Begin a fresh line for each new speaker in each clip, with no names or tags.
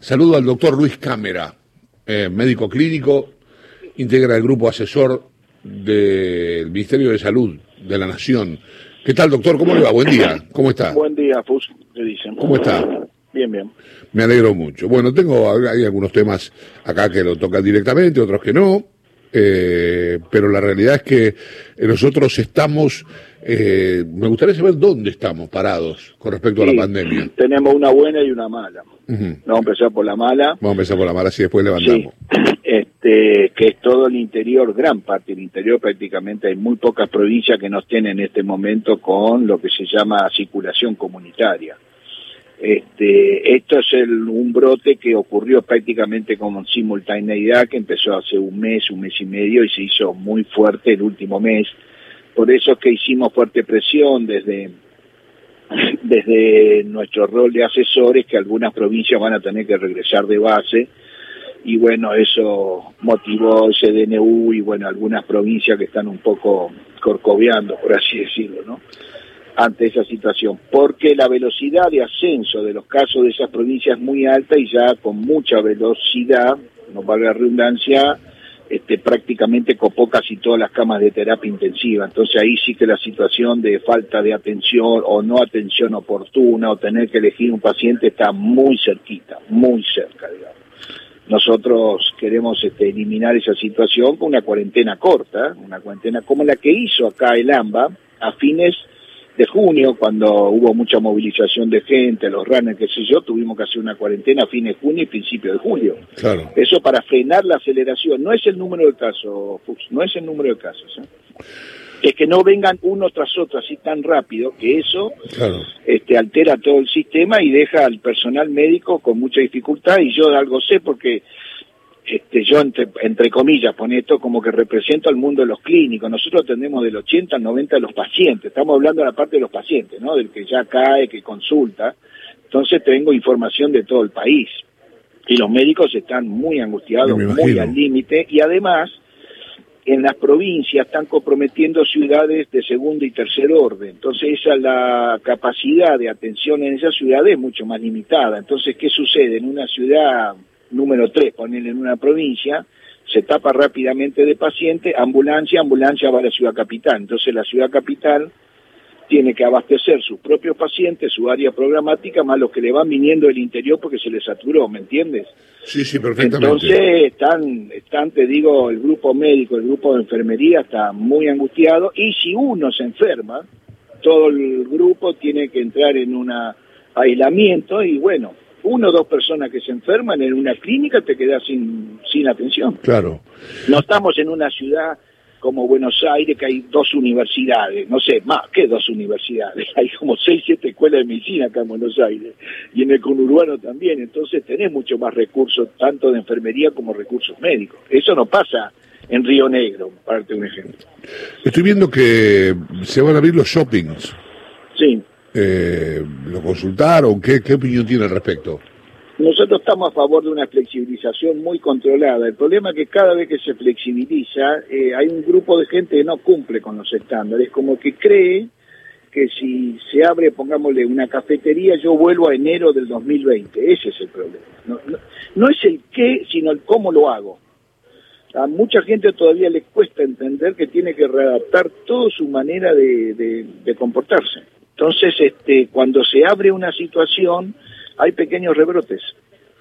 Saludo al doctor Luis Cámara, eh, médico clínico, integra el grupo asesor del Ministerio de Salud de la Nación. ¿Qué tal, doctor? ¿Cómo le va? Buen día. ¿Cómo está?
Buen día, Fus, le dicen.
¿Cómo está?
Bien, bien.
Me alegro mucho. Bueno, tengo hay algunos temas acá que lo tocan directamente, otros que no, eh, pero la realidad es que nosotros estamos eh, me gustaría saber dónde estamos parados con respecto a la pandemia.
Tenemos una buena y una mala. Vamos a empezar por la mala.
Vamos a empezar por la mala, si después levantamos.
Este, que es todo el interior, gran parte del interior, prácticamente hay muy pocas provincias que nos tienen en este momento con lo que se llama circulación comunitaria. Este, esto es el, un brote que ocurrió prácticamente con simultaneidad, que empezó hace un mes, un mes y medio y se hizo muy fuerte el último mes por eso es que hicimos fuerte presión desde, desde nuestro rol de asesores que algunas provincias van a tener que regresar de base y bueno, eso motivó ese DNU y bueno, algunas provincias que están un poco corcoveando, por así decirlo, ¿no? Ante esa situación, porque la velocidad de ascenso de los casos de esas provincias es muy alta y ya con mucha velocidad, no vale la redundancia, este, prácticamente copó casi todas las camas de terapia intensiva. Entonces ahí sí que la situación de falta de atención o no atención oportuna o tener que elegir un paciente está muy cerquita, muy cerca, digamos. Nosotros queremos este, eliminar esa situación con una cuarentena corta, una cuarentena como la que hizo acá el AMBA a fines de junio, cuando hubo mucha movilización de gente, los runners, qué sé yo, tuvimos que hacer una cuarentena a fines de junio y principio de julio.
Claro.
Eso para frenar la aceleración. No es el número de casos, Fux, no es el número de casos. ¿eh? Es que no vengan uno tras otro así tan rápido, que eso este, altera todo el sistema y deja al personal médico con mucha dificultad. Y yo algo sé porque este, yo entre, entre comillas pone esto como que represento al mundo de los clínicos. Nosotros atendemos del 80 al 90 de los pacientes. Estamos hablando de la parte de los pacientes, ¿no? Del que ya cae, que consulta. Entonces tengo información de todo el país. Y los médicos están muy angustiados, muy al límite. Y además, en las provincias están comprometiendo ciudades de segundo y tercer orden. Entonces esa la capacidad de atención en esas ciudades es mucho más limitada. Entonces, ¿qué sucede? En una ciudad número 3, ponerle en una provincia, se tapa rápidamente de paciente, ambulancia, ambulancia va a la ciudad capital. Entonces la ciudad capital tiene que abastecer sus propios pacientes, su área programática, más los que le van viniendo del interior porque se les saturó, ¿me entiendes?
Sí, sí, perfectamente.
Entonces están, están, te digo, el grupo médico, el grupo de enfermería está muy angustiado y si uno se enferma, todo el grupo tiene que entrar en un aislamiento y bueno, uno o dos personas que se enferman en una clínica te quedas sin, sin atención.
Claro.
No estamos en una ciudad como Buenos Aires, que hay dos universidades, no sé, más que dos universidades, hay como seis, siete escuelas de medicina acá en Buenos Aires, y en el conurbano también, entonces tenés mucho más recursos, tanto de enfermería como recursos médicos. Eso no pasa en Río Negro, para darte un ejemplo.
Estoy viendo que se van a abrir los shoppings.
Sí
eh, lo consultaron? ¿Qué, ¿Qué opinión tiene al respecto?
Nosotros estamos a favor de una flexibilización muy controlada. El problema es que cada vez que se flexibiliza eh, hay un grupo de gente que no cumple con los estándares, como que cree que si se abre, pongámosle, una cafetería, yo vuelvo a enero del 2020. Ese es el problema. No, no, es el qué, sino el cómo lo hago. A mucha gente todavía le cuesta entender que tiene que readaptar toda su manera de, de comportarse. Entonces, este, cuando se abre una situación, hay pequeños rebrotes,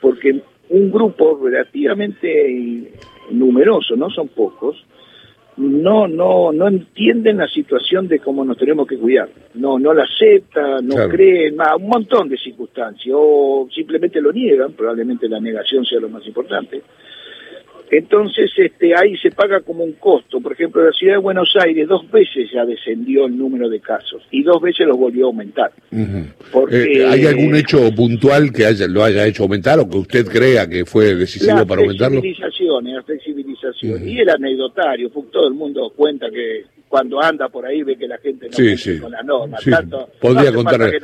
porque un grupo relativamente numeroso, no son pocos, no, no, no entienden la situación de cómo nos tenemos que cuidar. No, no la aceptan, no creen, un montón de circunstancias, o simplemente lo niegan, probablemente la negación sea lo más importante. Entonces, este, ahí se paga como un costo. Por ejemplo, en la ciudad de Buenos Aires dos veces ya descendió el número de casos y dos veces lo volvió a aumentar.
porque, eh, ¿Hay algún hecho puntual que haya, lo haya hecho aumentar o que usted crea que fue decisivo para aumentarlo?
Flexibilización, la flexibilización. Y el anecdotario, todo el mundo cuenta que cuando anda por ahí ve que la gente no
sí,
con las normas.
podría contarle,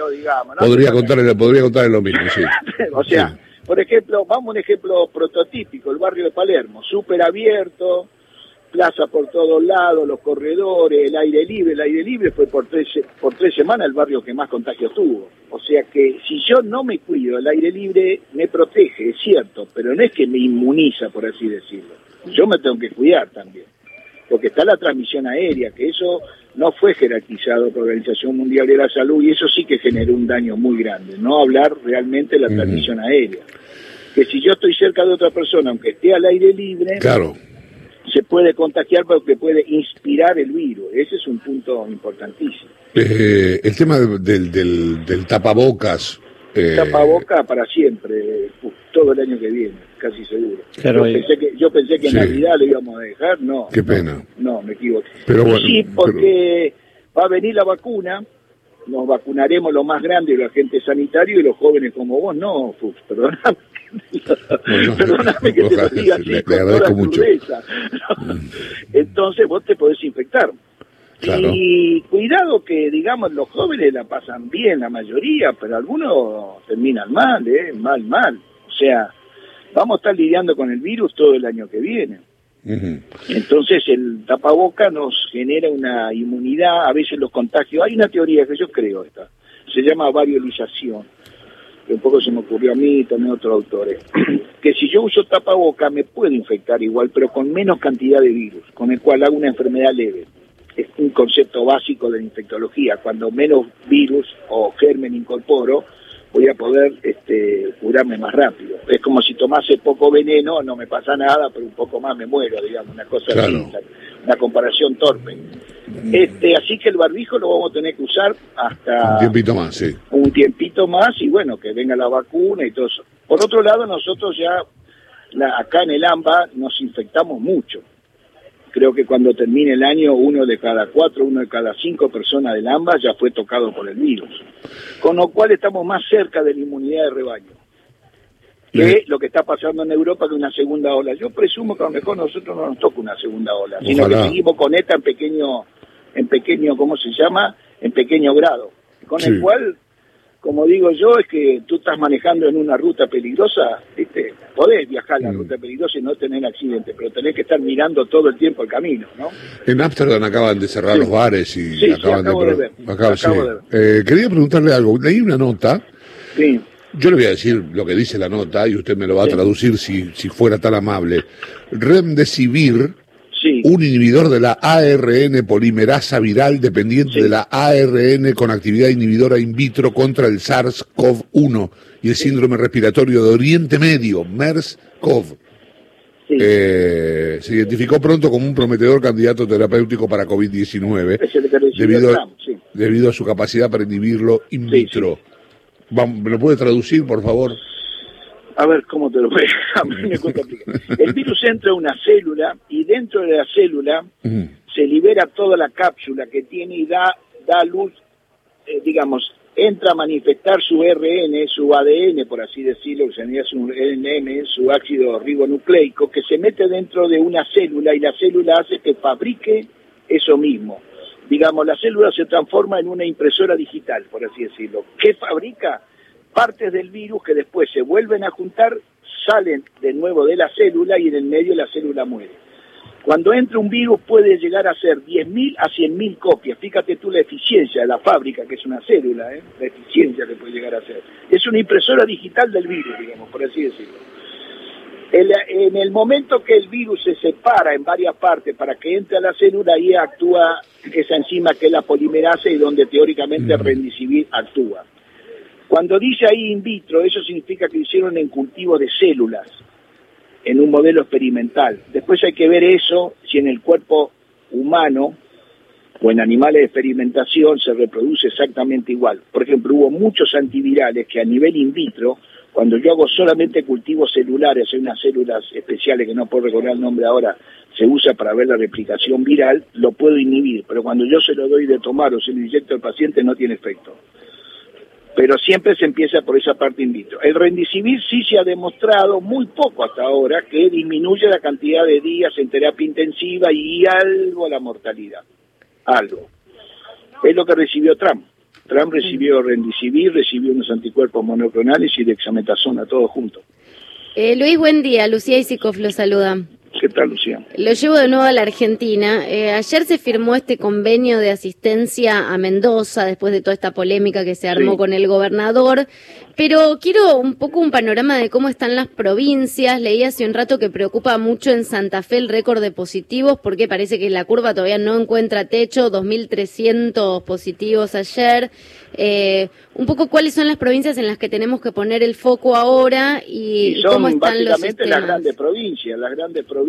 podría contarle, podría contarle lo mismo, sí.
o sea por ejemplo, vamos a un ejemplo prototípico, el barrio de Palermo, súper abierto, plaza por todos lados, los corredores, el aire libre, el aire libre fue por tres, por tres semanas el barrio que más contagios tuvo. O sea que si yo no me cuido, el aire libre me protege, es cierto, pero no es que me inmuniza, por así decirlo. Yo me tengo que cuidar también, porque está la transmisión aérea, que eso no fue jerarquizado por la Organización Mundial de la Salud y eso sí que generó un daño muy grande, no hablar realmente de la transmisión aérea. Que si yo estoy cerca de otra persona, aunque esté al aire libre,
claro
se puede contagiar porque puede inspirar el virus. Ese es un punto importantísimo.
Eh, el tema del, del, del tapabocas.
Eh... Tapaboca para siempre, todo el año que viene, casi seguro. yo, pensé que, yo pensé que en Navidad lo íbamos a dejar, no.
Qué pena.
No, me equivoqué. Pero bueno, sí, porque va a venir la vacuna, nos vacunaremos lo más grande los agentes sanitarios y los jóvenes como vos, no, Fux, perdóname. Perdóname que te lo diga así con toda mucho. Entonces vos te podés infectar. Y cuidado que, digamos, los jóvenes la pasan bien, la mayoría, pero algunos terminan mal, ¿eh? Mal, mal. O sea, vamos a estar lidiando con el virus todo el año que viene. Entonces el tapaboca nos genera una inmunidad, a veces los contagios. Hay una teoría que yo creo esta, se llama variolización que un poco se me ocurrió a mí y también a otros autores, que si yo uso tapaboca me puedo infectar igual, pero con menos cantidad de virus, con el cual hago una enfermedad leve. Es un concepto básico de la infectología. Cuando menos virus o germen incorporo, voy a poder este, curarme más rápido. Es como si tomase poco veneno, no me pasa nada, pero un poco más me muero, digamos, una cosa así, una comparación torpe. Este, así que el barbijo lo vamos a tener que usar hasta...
Un tiempito más, sí.
Un tiempito más y bueno, que venga la vacuna y todo eso. Por otro lado, nosotros ya acá en el AMBA nos infectamos mucho. Creo que cuando termine el año, uno de cada cuatro, uno de cada cinco personas del AMBA ya fue tocado por el virus. Con lo cual estamos más cerca de la inmunidad de rebaño que lo que está pasando en Europa de una segunda ola. Yo presumo que a lo mejor nosotros no nos toca una segunda ola, sino que seguimos con esta en pequeño, en pequeño, ¿cómo se llama? En pequeño grado. Con el cual, como digo yo, es que tú estás manejando en una ruta peligrosa, ¿viste? podés viajar en la mm. ruta peligrosa y no tener accidente, pero tenés que estar mirando todo el tiempo el camino, ¿no?
En Ámsterdam acaban de cerrar los bares y acaban de... Eh, quería preguntarle algo. Leí una nota
Sí.
Yo le voy a decir lo que dice la nota y usted me lo va a traducir si, si fuera tan amable. Remdesivir, un inhibidor de la ARN polimerasa viral dependiente de la ARN con actividad inhibidora in vitro contra el SARS-CoV-1 y el síndrome respiratorio de Oriente Medio, MERS-CoV. Eh, se identificó pronto como un prometedor candidato terapéutico para COVID-19 debido, debido a su capacidad para inhibirlo in vitro. ¿Me lo puede traducir, por favor?
A ver, ¿cómo te lo voy a me El virus entra a una célula y dentro de la célula se libera toda la cápsula que tiene y da, da luz, eh, digamos, entra a manifestar su RN, su ADN, por así decirlo, que sería su NM, su ácido ribonucleico, que se mete dentro de una célula y la célula hace que fabrique eso mismo digamos, la célula se transforma en una impresora digital, por así decirlo. ¿Qué fabrica? Partes del virus que después se vuelven a juntar, salen de nuevo de la célula y en el medio la célula muere. Cuando entra un virus puede llegar a ser 10.000 a 100.000 copias. Fíjate tú la eficiencia de la fábrica, que es una célula, ¿eh? la eficiencia que puede llegar a ser. Es una impresora digital del virus, digamos, por así decirlo en el momento que el virus se separa en varias partes para que entre a la célula, ahí actúa esa enzima que es la polimerasa y donde teóricamente el rendicivir actúa. Cuando dice ahí in vitro, eso significa que lo hicieron en cultivo de células, en un modelo experimental. Después hay que ver eso, si en el cuerpo humano o en animales de experimentación se reproduce exactamente igual. Por ejemplo, hubo muchos antivirales que a nivel in vitro cuando yo hago solamente cultivos celulares, hay unas células especiales que no puedo recordar el nombre ahora, se usa para ver la replicación viral, lo puedo inhibir, pero cuando yo se lo doy de tomar o se lo inyecto al paciente no tiene efecto. Pero siempre se empieza por esa parte in vitro. El rendicivir sí se ha demostrado muy poco hasta ahora que disminuye la cantidad de días en terapia intensiva y algo la mortalidad. Algo. Es lo que recibió Trump. Trump recibió Rendicivir, recibió unos anticuerpos monoclonales y dexametasona, todo junto.
Eh, Luis, buen día. Lucía Isikoff lo saluda.
¿Qué tal, Lucía?
Lo llevo de nuevo a la Argentina. Eh, ayer se firmó este convenio de asistencia a Mendoza después de toda esta polémica que se armó con el gobernador. Pero quiero un poco un panorama de cómo están las provincias. Leí hace un rato que preocupa mucho en Santa Fe el récord de positivos porque parece que la curva todavía no encuentra techo. 2.300 positivos ayer. Eh, un poco cuáles son las provincias en las que tenemos que poner el foco ahora y, cómo están los sistemas.
las grandes provincias. Las grandes provincias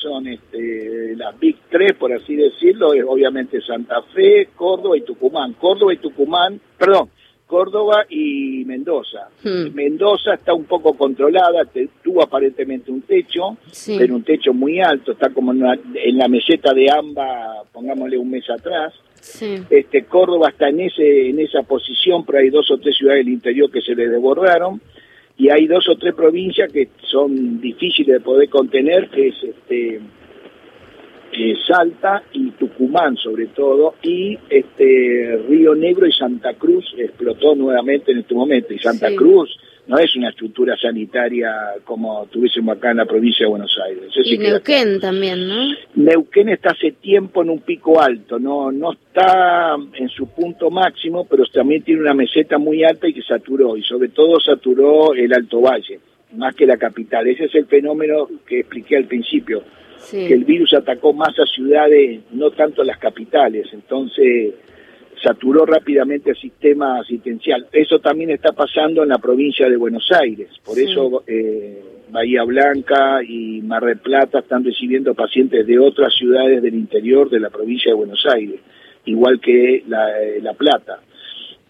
son este, las Big Tres, por así decirlo, obviamente Santa Fe, Córdoba y Tucumán. Córdoba y Tucumán, perdón, Córdoba y Mendoza. Hmm. Mendoza está un poco controlada, tuvo aparentemente un techo, pero un techo muy alto, está como en, la meseta de AMBA, pongámosle un mes atrás. Este Córdoba está en ese en esa posición, pero hay dos o tres ciudades del interior que se le desbordaron y hay dos o tres provincias que son difíciles de poder contener, que es este eh, Salta y Tucumán sobre todo, y este Río Negro y Santa Cruz explotó nuevamente en este momento. Y Santa Cruz no es una estructura sanitaria como tuviésemos acá en la provincia de Buenos Aires.
y Neuquén también, ¿no?
Neuquén está hace tiempo en un pico alto, no, no está en su punto máximo, pero también tiene una meseta muy alta y que saturó, y sobre todo saturó el Alto Valle, más que la capital. Ese es el fenómeno que expliqué al principio que el virus atacó más a ciudades, no tanto a las capitales, entonces saturó rápidamente el sistema asistencial. Eso también está pasando en la provincia de Buenos Aires, por eso eh, Bahía Blanca y Mar del Plata están recibiendo pacientes de otras ciudades del interior de la provincia de Buenos Aires, igual que La, eh, la Plata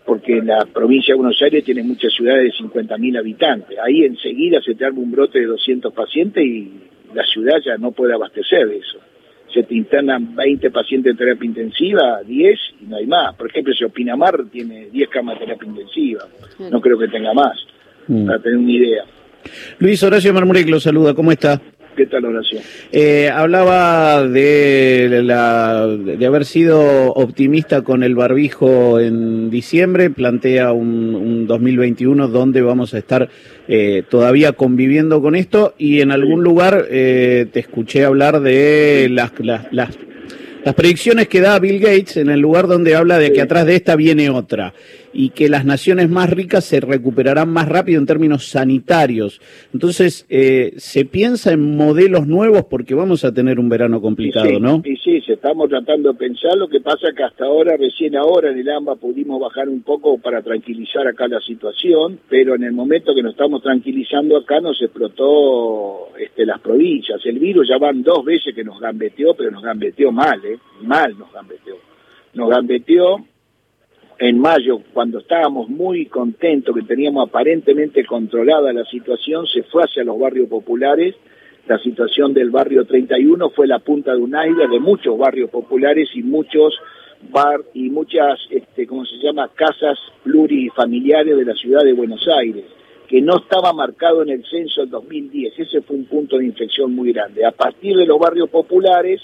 porque la provincia de Buenos Aires tiene muchas ciudades de 50.000 habitantes. Ahí enseguida se te arma un brote de 200 pacientes y la ciudad ya no puede abastecer de eso. Se te internan 20 pacientes en terapia intensiva, 10 y no hay más. Por ejemplo, si Opinamar tiene 10 camas de terapia intensiva, no creo que tenga más, mm. para tener una idea.
Luis Horacio Marmurek lo saluda, ¿cómo está?
¿Qué tal, Horacio?
Eh, hablaba de, la, de haber sido optimista con el barbijo en diciembre, plantea un, un 2021 donde vamos a estar eh, todavía conviviendo con esto y en algún lugar eh, te escuché hablar de las, las, las las predicciones que da Bill Gates en el lugar donde habla de que atrás de esta viene otra y que las naciones más ricas se recuperarán más rápido en términos sanitarios. Entonces, eh, se piensa en modelos nuevos porque vamos a tener un verano complicado, ¿no?
Y sí, se estamos tratando de pensar. Lo que pasa que hasta ahora, recién ahora en el AMBA pudimos bajar un poco para tranquilizar acá la situación, pero en el momento que nos estamos tranquilizando acá nos explotó este, las provincias. El virus ya van dos veces que nos gambeteó, pero nos gambeteó mal, ¿eh? Mal nos gambeteó. Nos gambeteó en mayo, cuando estábamos muy contentos, que teníamos aparentemente controlada la situación, se fue hacia los barrios populares. La situación del barrio 31 fue la punta de un aire de muchos barrios populares y muchos bar y muchas, este, ¿cómo se llama?, casas plurifamiliares de la ciudad de Buenos Aires, que no estaba marcado en el censo del 2010. Ese fue un punto de inflexión muy grande. A partir de los barrios populares,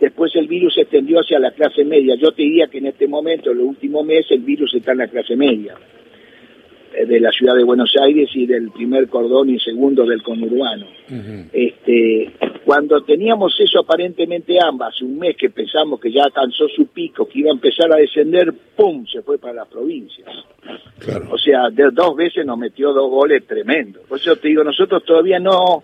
después el virus se extendió hacia la clase media. Yo te diría que en este momento, en los últimos meses, el virus está en la clase media eh, de la ciudad de Buenos Aires y del primer cordón y segundo del conurbano. este, cuando teníamos eso aparentemente ambas, un mes que pensamos que ya alcanzó su pico, que iba a empezar a descender, ¡pum! se fue para las provincias. O sea, de dos veces nos metió dos goles tremendos. Por eso te digo, nosotros todavía no,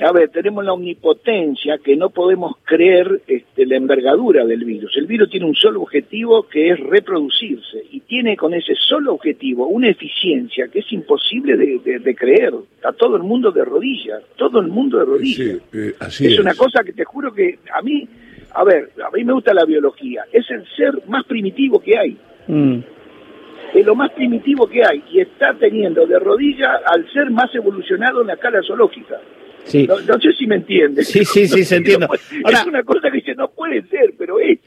a ver, tenemos la omnipotencia que no podemos creer este, la envergadura del virus. El virus tiene un solo objetivo que es reproducirse y tiene con ese solo objetivo una eficiencia que es imposible de, creer. Está todo el mundo de rodillas, todo el mundo de rodillas. Eh, es, una cosa que te juro que a mí, a ver, a mí me gusta la biología, es el ser más primitivo que hay. Mm. Es lo más primitivo que hay y está teniendo de rodillas al ser más evolucionado en la escala zoológica. No, sé si me entiende.
Sí, sí, sí, se entiende.
es una cosa que dice, no puede ser, pero es.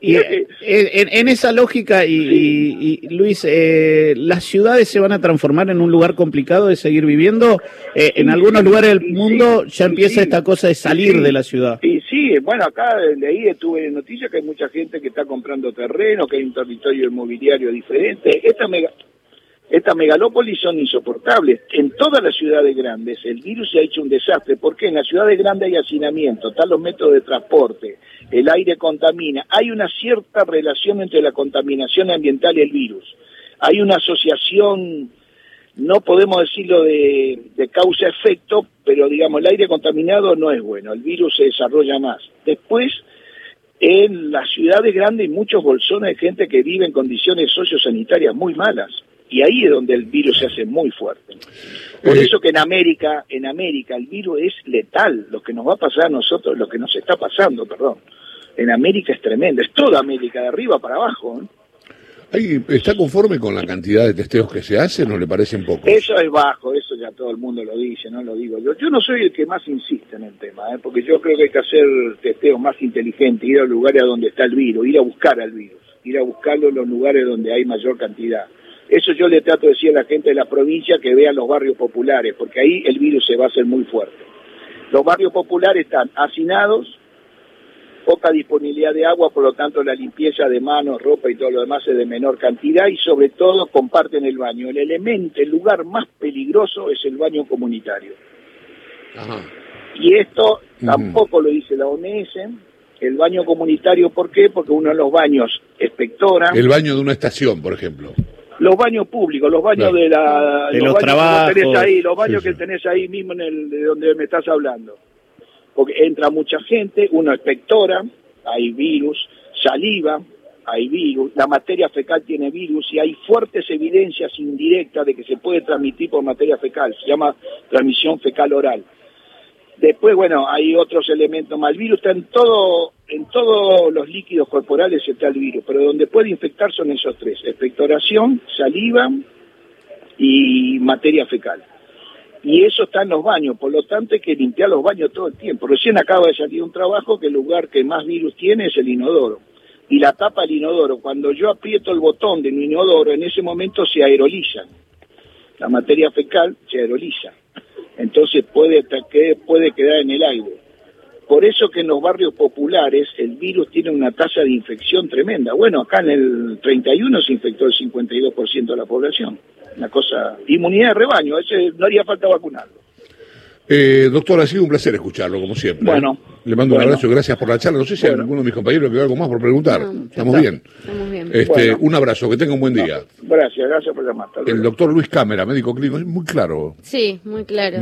y, eh, en, esa lógica, y, Luis, eh, ¿las ciudades se van a transformar en un lugar complicado de seguir viviendo? Eh, en algunos lugares del mundo ya empieza esta cosa de salir de la ciudad.
Y sí, bueno, acá leí, estuve en noticias que hay mucha gente que está comprando terreno, que hay un territorio inmobiliario diferente. Esta mega, Estas megalópolis son insoportables. En todas las ciudades grandes el virus se ha hecho un desastre. porque En las ciudades grandes hay hacinamiento, están los métodos de transporte, el aire contamina. Hay una cierta relación entre la contaminación ambiental y el virus. Hay una asociación, no podemos decirlo de, de causa-efecto, pero digamos, el aire contaminado no es bueno, el virus se desarrolla más. Después, en las ciudades grandes hay muchos bolsones de gente que vive en condiciones sociosanitarias muy malas y ahí es donde el virus se hace muy fuerte. Por eh, eso que en América, en América el virus es letal, lo que nos va a pasar a nosotros, lo que nos está pasando, perdón. En América es tremendo, es toda América, de arriba para abajo.
¿eh? ¿Está conforme con la cantidad de testeos que se hacen o le parecen pocos?
Eso es bajo, eso ya todo el mundo lo dice, no lo digo yo. Yo no soy el que más insiste en el tema, ¿eh? porque yo creo que hay que hacer testeos más inteligentes, ir a lugares donde está el virus, ir a buscar al virus, ir a buscarlo en los lugares donde hay mayor cantidad. Eso yo le trato de decir a la gente de la provincia que vean los barrios populares, porque ahí el virus se va a hacer muy fuerte. Los barrios populares están hacinados, poca disponibilidad de agua, por lo tanto la limpieza de manos, ropa y todo lo demás es de menor cantidad y sobre todo comparten el baño. El elemento, el lugar más peligroso es el baño comunitario. Y esto tampoco lo dice la OMS, el baño comunitario, ¿por qué? Porque uno de los baños espectora.
El baño de una estación, por ejemplo
los baños públicos, los baños de la
los, trabajos,
que tenés ahí, los baños que tenés ahí mismo en el de donde me estás hablando. Porque entra mucha gente, uno espectora, hay virus, saliva, hay virus, la materia fecal tiene virus y hay fuertes evidencias indirectas de que se puede transmitir por materia fecal, se llama transmisión fecal oral. Después, bueno, hay otros elementos más. El virus está en en todos los líquidos corporales está el virus, pero donde puede infectar son esos tres: expectoración, saliva y materia fecal. Y eso está en los baños, por lo tanto hay que limpiar los baños todo el tiempo. Recién acaba de salir un trabajo que el lugar que más virus tiene es el inodoro. Y la tapa del inodoro, cuando yo aprieto el botón del inodoro, en ese momento se aeroliza. La materia fecal se aeroliza entonces puede, puede quedar en el aire. Por eso que en los barrios populares el virus tiene una tasa de infección tremenda. Bueno, acá en el 31 se infectó el 52% de la población. Una cosa, inmunidad de rebaño, ese no haría falta vacunarlo.
Eh, doctor, ha sido un placer escucharlo, como siempre. ¿eh?
Bueno.
Le mando un abrazo y gracias por la charla. No sé si hay alguno de mis compañeros que algo más por preguntar. Estamos bien. Estamos bien. Este, Un abrazo, que tenga un buen día.
gracias, gracias por llamar.
El doctor Luis Cámara, médico clínico, es muy claro.
Sí, muy claro.